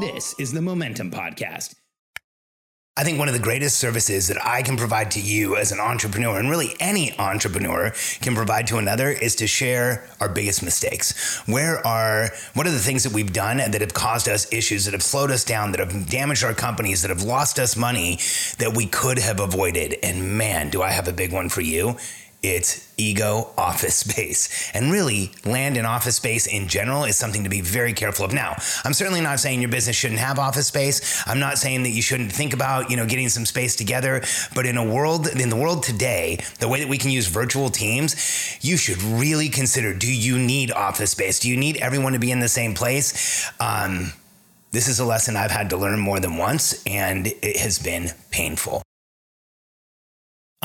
This is the Momentum Podcast. I think one of the greatest services that I can provide to you as an entrepreneur, and really any entrepreneur can provide to another, is to share our biggest mistakes. Where are, what are the things that we've done that have caused us issues, that have slowed us down, that have damaged our companies, that have lost us money that we could have avoided? And man, do I have a big one for you it's ego office space. And really, land and office space in general is something to be very careful of. Now, I'm certainly not saying your business shouldn't have office space. I'm not saying that you shouldn't think about, you know, getting some space together, but in a world in the world today, the way that we can use virtual teams, you should really consider do you need office space? Do you need everyone to be in the same place? Um, this is a lesson I've had to learn more than once, and it has been painful.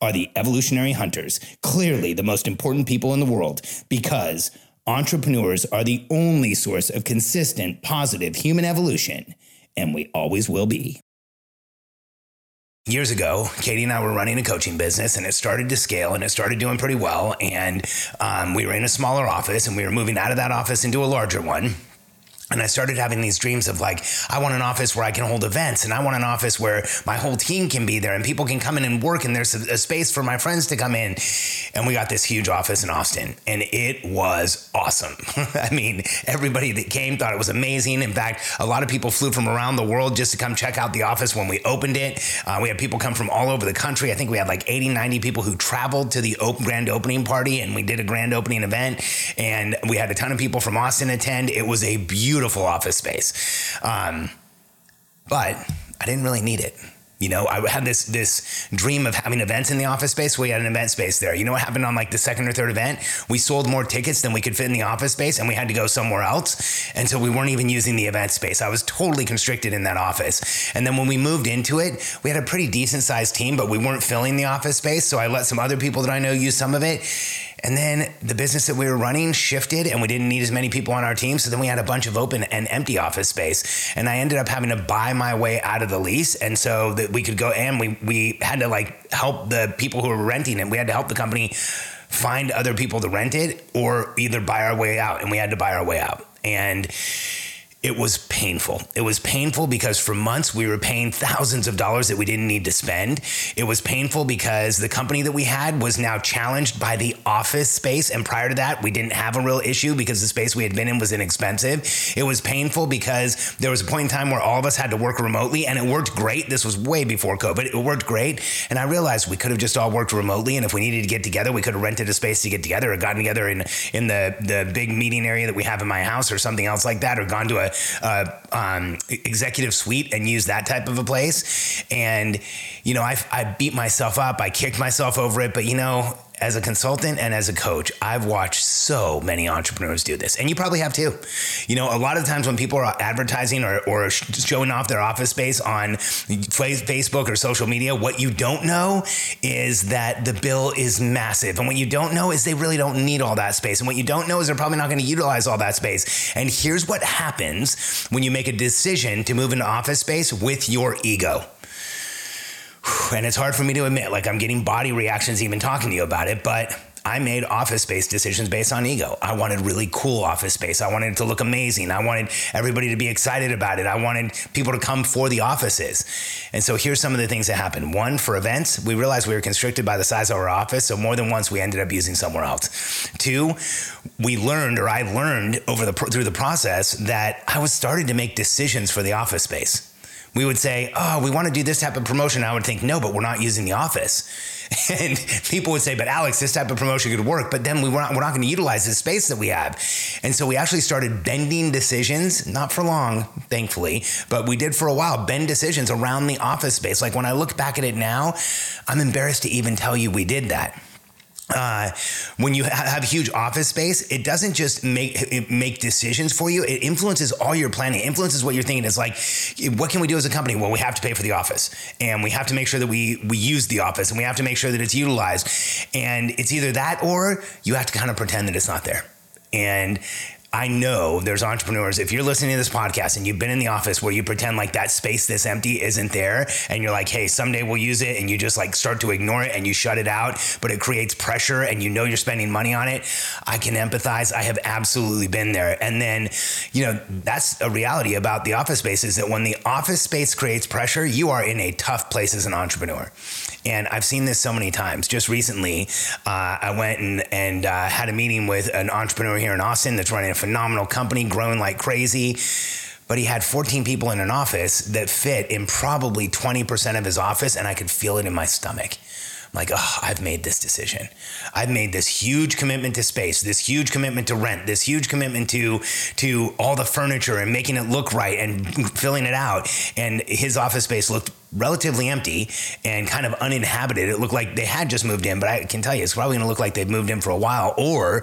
are the evolutionary hunters, clearly the most important people in the world, because entrepreneurs are the only source of consistent, positive human evolution, and we always will be. Years ago, Katie and I were running a coaching business and it started to scale and it started doing pretty well. And um, we were in a smaller office and we were moving out of that office into a larger one. And I started having these dreams of like, I want an office where I can hold events and I want an office where my whole team can be there and people can come in and work and there's a, a, space for my friends to come in. And we got this huge office in Austin and it was awesome. I mean, everybody that came thought it was amazing. In fact, a lot of people flew from around the world just to come check out the office when we opened it. Uh, we had people come from all over the country. I think we had like 80, 90 people who traveled to the grand opening party and we did a grand opening event. And we had a ton of people from Austin attend. It was a beautiful beautiful office space. Um, but I didn't really need it. You know, I had this this dream of having events in the office space. We had an event space there. You know what happened on like the second or third event? We sold more tickets than we could fit in the office space, and we had to go somewhere else. And so we weren't even using the event space. I was totally constricted in that office. And then when we moved into it, we had a pretty decent sized team, but we weren't filling the office space. So I let some other people that I know use some of it. And then the business that we were running shifted and we didn't need as many people on our team. So then we had a bunch of open and empty office space. And I ended up having to buy my way out of the lease. And so that we could go and we, we had to like help the people who were renting it. We had to help the company find other people to rent it or either buy our way out. And we had to buy our way out. And it was painful. It was painful because for months we were paying thousands of dollars that we didn't need to spend. It was painful because the company that we had was now challenged by the office space. And prior to that, we didn't have a real issue because the space we had been in was inexpensive. It was painful because there was a point in time where all of us had to work remotely and it worked great. This was way before COVID. It worked great. And I realized we could have just all worked remotely. And if we needed to get together, we could have rented a space to get together or gotten together in, in the, the big meeting area that we have in my house or something else like that or gone to a uh, um, executive suite and use that type of a place. And, you know, I, I beat myself up, I kicked myself over it, but, you know, as a consultant and as a coach, I've watched so many entrepreneurs do this, and you probably have too. You know, a lot of times when people are advertising or, or showing off their office space on Facebook or social media, what you don't know is that the bill is massive. And what you don't know is they really don't need all that space. And what you don't know is they're probably not going to utilize all that space. And here's what happens when you make a decision to move into office space with your ego and it's hard for me to admit, like I'm getting body reactions even talking to you about it, but I made office space decisions based on ego. I wanted really cool office space. I wanted it to look amazing. I wanted everybody to be excited about it. I wanted people to come for the offices. And so here's some of the things that happened. One, for events, we realized we were constricted by the size of our office. So more than once, we ended up using somewhere else. Two, we learned, or I learned over the through the process, that I was starting to make decisions for the office space We would say, "Oh, we want to do this type of promotion." I would think, "No, but we're not using the office." And people would say, "But Alex, this type of promotion could work." But then we were not, we're not going to utilize the space that we have. And so we actually started bending decisions, not for long, thankfully, but we did for a while bend decisions around the office space. Like when I look back at it now, I'm embarrassed to even tell you we did that uh, when you ha- have huge office space, it doesn't just make make decisions for you. It influences all your planning. Influences what you're thinking. It's like, what can we do as a company? Well, we have to pay for the office, and we have to make sure that we we use the office, and we have to make sure that it's utilized. And it's either that or you have to kind of pretend that it's not there. And I know there's entrepreneurs. If you're listening to this podcast and you've been in the office where you pretend like that space this empty isn't there, and you're like, hey, someday we'll use it, and you just like start to ignore it and you shut it out, but it creates pressure and you know you're spending money on it, I can empathize. I have absolutely been there. And then, you know, that's a reality about the office space is that when the office space creates pressure, you are in a tough place as an entrepreneur. And I've seen this so many times. Just recently, uh, I went and, and uh, had a meeting with an entrepreneur here in Austin that's running a phenomenal company, growing like crazy. But he had 14 people in an office that fit in probably 20% of his office, and I could feel it in my stomach. I'm like, oh, I've made this decision. I've made this huge commitment to space, this huge commitment to rent, this huge commitment to to all the furniture and making it look right and filling it out. And his office space looked relatively empty and kind of uninhabited. It looked like they had just moved in, but I can tell you it's probably going to look like they've moved in for a while. Or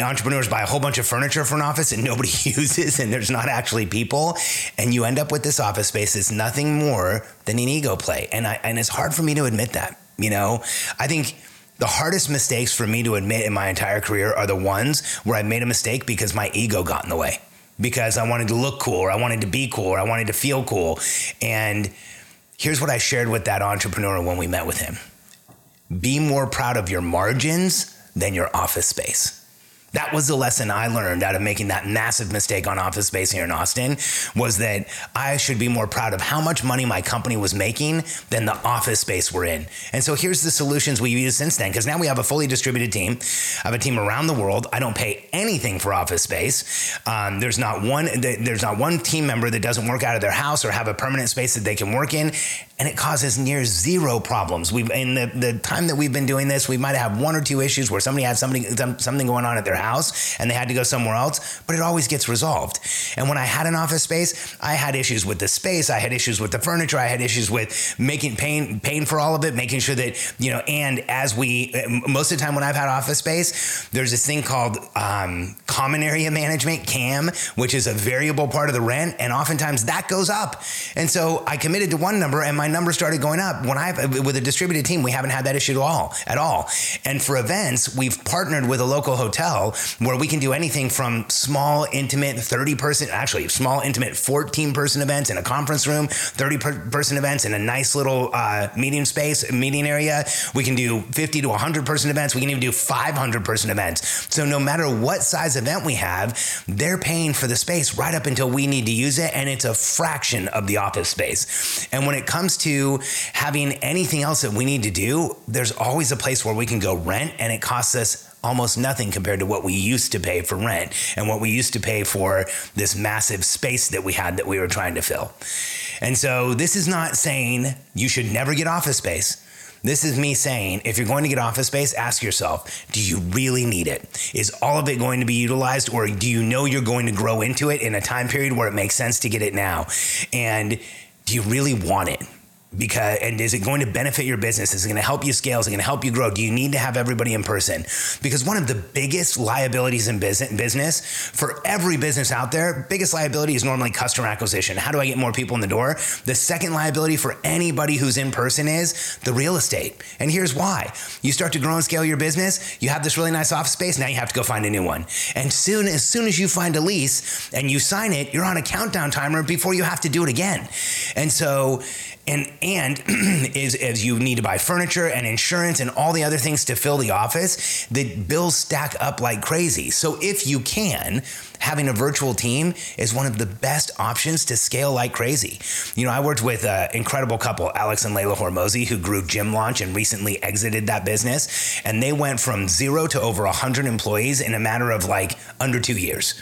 entrepreneurs buy a whole bunch of furniture for an office and nobody uses, and there's not actually people, and you end up with this office space that's nothing more than an ego play. And I and it's hard for me to admit that. You know, I think the hardest mistakes for me to admit in my entire career are the ones where I made a mistake because my ego got in the way. Because I wanted to look cool, or I wanted to be cool, or I wanted to feel cool. And here's what I shared with that entrepreneur when we met with him be more proud of your margins than your office space. That was the lesson I learned out of making that massive mistake on office space here in Austin was that I should be more proud of how much money my company was making than the office space we're in. And so here's the solutions we've used since then because now we have a fully distributed team. I have a team around the world. I don't pay anything for office space. Um, there's not one there's not one team member that doesn't work out of their house or have a permanent space that they can work in and it causes near zero problems. We've in the, the time that we've been doing this, we might have one or two issues where somebody had something something going on at their house and they had to go somewhere else, but it always gets resolved. And when I had an office space, I had issues with the space, I had issues with the furniture, I had issues with making paying paying for all of it, making sure that you know. And as we most of the time when I've had office space, there's this thing called um, common area management (CAM), which is a variable part of the rent, and oftentimes that goes up. And so I committed to one number, and my number started going up. When I with a distributed team, we haven't had that issue at all at all. And for events, we've partnered with a local hotel where we can do anything from small, intimate, 30 person, actually small, intimate, 14 person events in a conference room, 30 person events in a nice little uh, meeting space, meeting area. We can do 50 to 100 person events. We can even do 500 person events. So no matter what size event we have, they're paying for the space right up until we need to use it. And it's a fraction of the office space. And when it comes to having anything else that we need to do, there's always a place where we can go rent and it costs us almost nothing compared to what we used to pay for rent and what we used to pay for this massive space that we had that we were trying to fill. And so this is not saying you should never get office space. This is me saying if you're going to get office space, ask yourself, do you really need it? Is all of it going to be utilized or do you know you're going to grow into it in a time period where it makes sense to get it now? And do you really want it? Because and is it going to benefit your business? Is it going to help you scale? Is it going to help you grow? Do you need to have everybody in person? Because one of the biggest liabilities in business for every business out there biggest liability is normally customer acquisition. How do i get more people in the door? The second liability for anybody who's in person is the real estate. And here's why. You start to grow and scale your business you have this really nice office space now you have to go find a new one. And soon as soon as you find a lease and you sign it you're on a countdown timer before you have to do it again. And so and and is as you need to buy furniture and insurance and all the other things to fill the office the bills stack up like crazy. So if you can having a virtual team is one of the best options to scale like crazy. You know i worked with an incredible couple alex and leila hormozi who grew gym launch and recently exited that business. And they went from zero to over 100 employees in a matter of like under two years.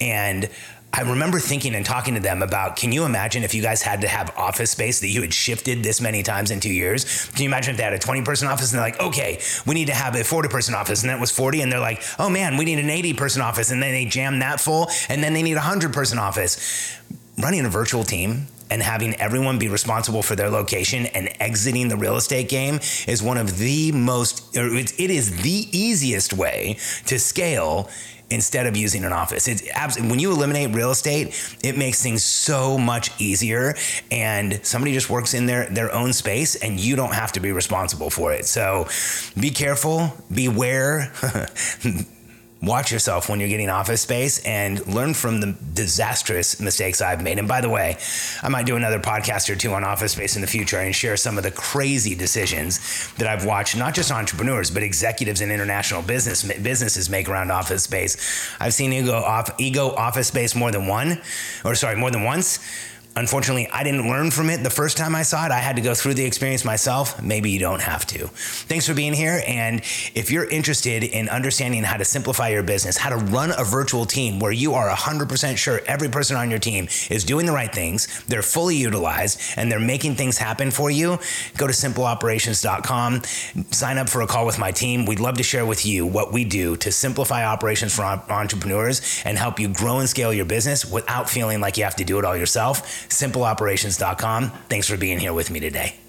And I remember thinking and talking to them about can you imagine if you guys had to have office space that you had shifted this many times in two years? Can you imagine if they had a 20 person office and they're like, okay, we need to have a 40 person office and that was 40 and they're like, oh man, we need an 80 person office and then they jam that full and then they need a 100 person office. Running a virtual team and having everyone be responsible for their location and exiting the real estate game is one of the most, or it is the easiest way to scale instead of using an office. It's when you eliminate real estate, it makes things so much easier and somebody just works in their their own space and you don't have to be responsible for it. So be careful, beware. watch yourself when you're getting office space and learn from the disastrous mistakes I've made. And by the way, I might do another podcast or two on office space in the future and share some of the crazy decisions that I've watched, not just entrepreneurs, but executives in international business businesses make around office space. I've seen ego off ego office space more than one, or sorry, more than once Unfortunately, I didn't learn from it the first time I saw it. I had to go through the experience myself. Maybe you don't have to. Thanks for being here. And if you're interested in understanding how to simplify your business, how to run a virtual team where you are 100% sure every person on your team is doing the right things, they're fully utilized, and they're making things happen for you, go to simpleoperations.com, sign up for a call with my team. We'd love to share with you what we do to simplify operations for entrepreneurs and help you grow and scale your business without feeling like you have to do it all yourself simpleoperations.com. Thanks for being here with me today.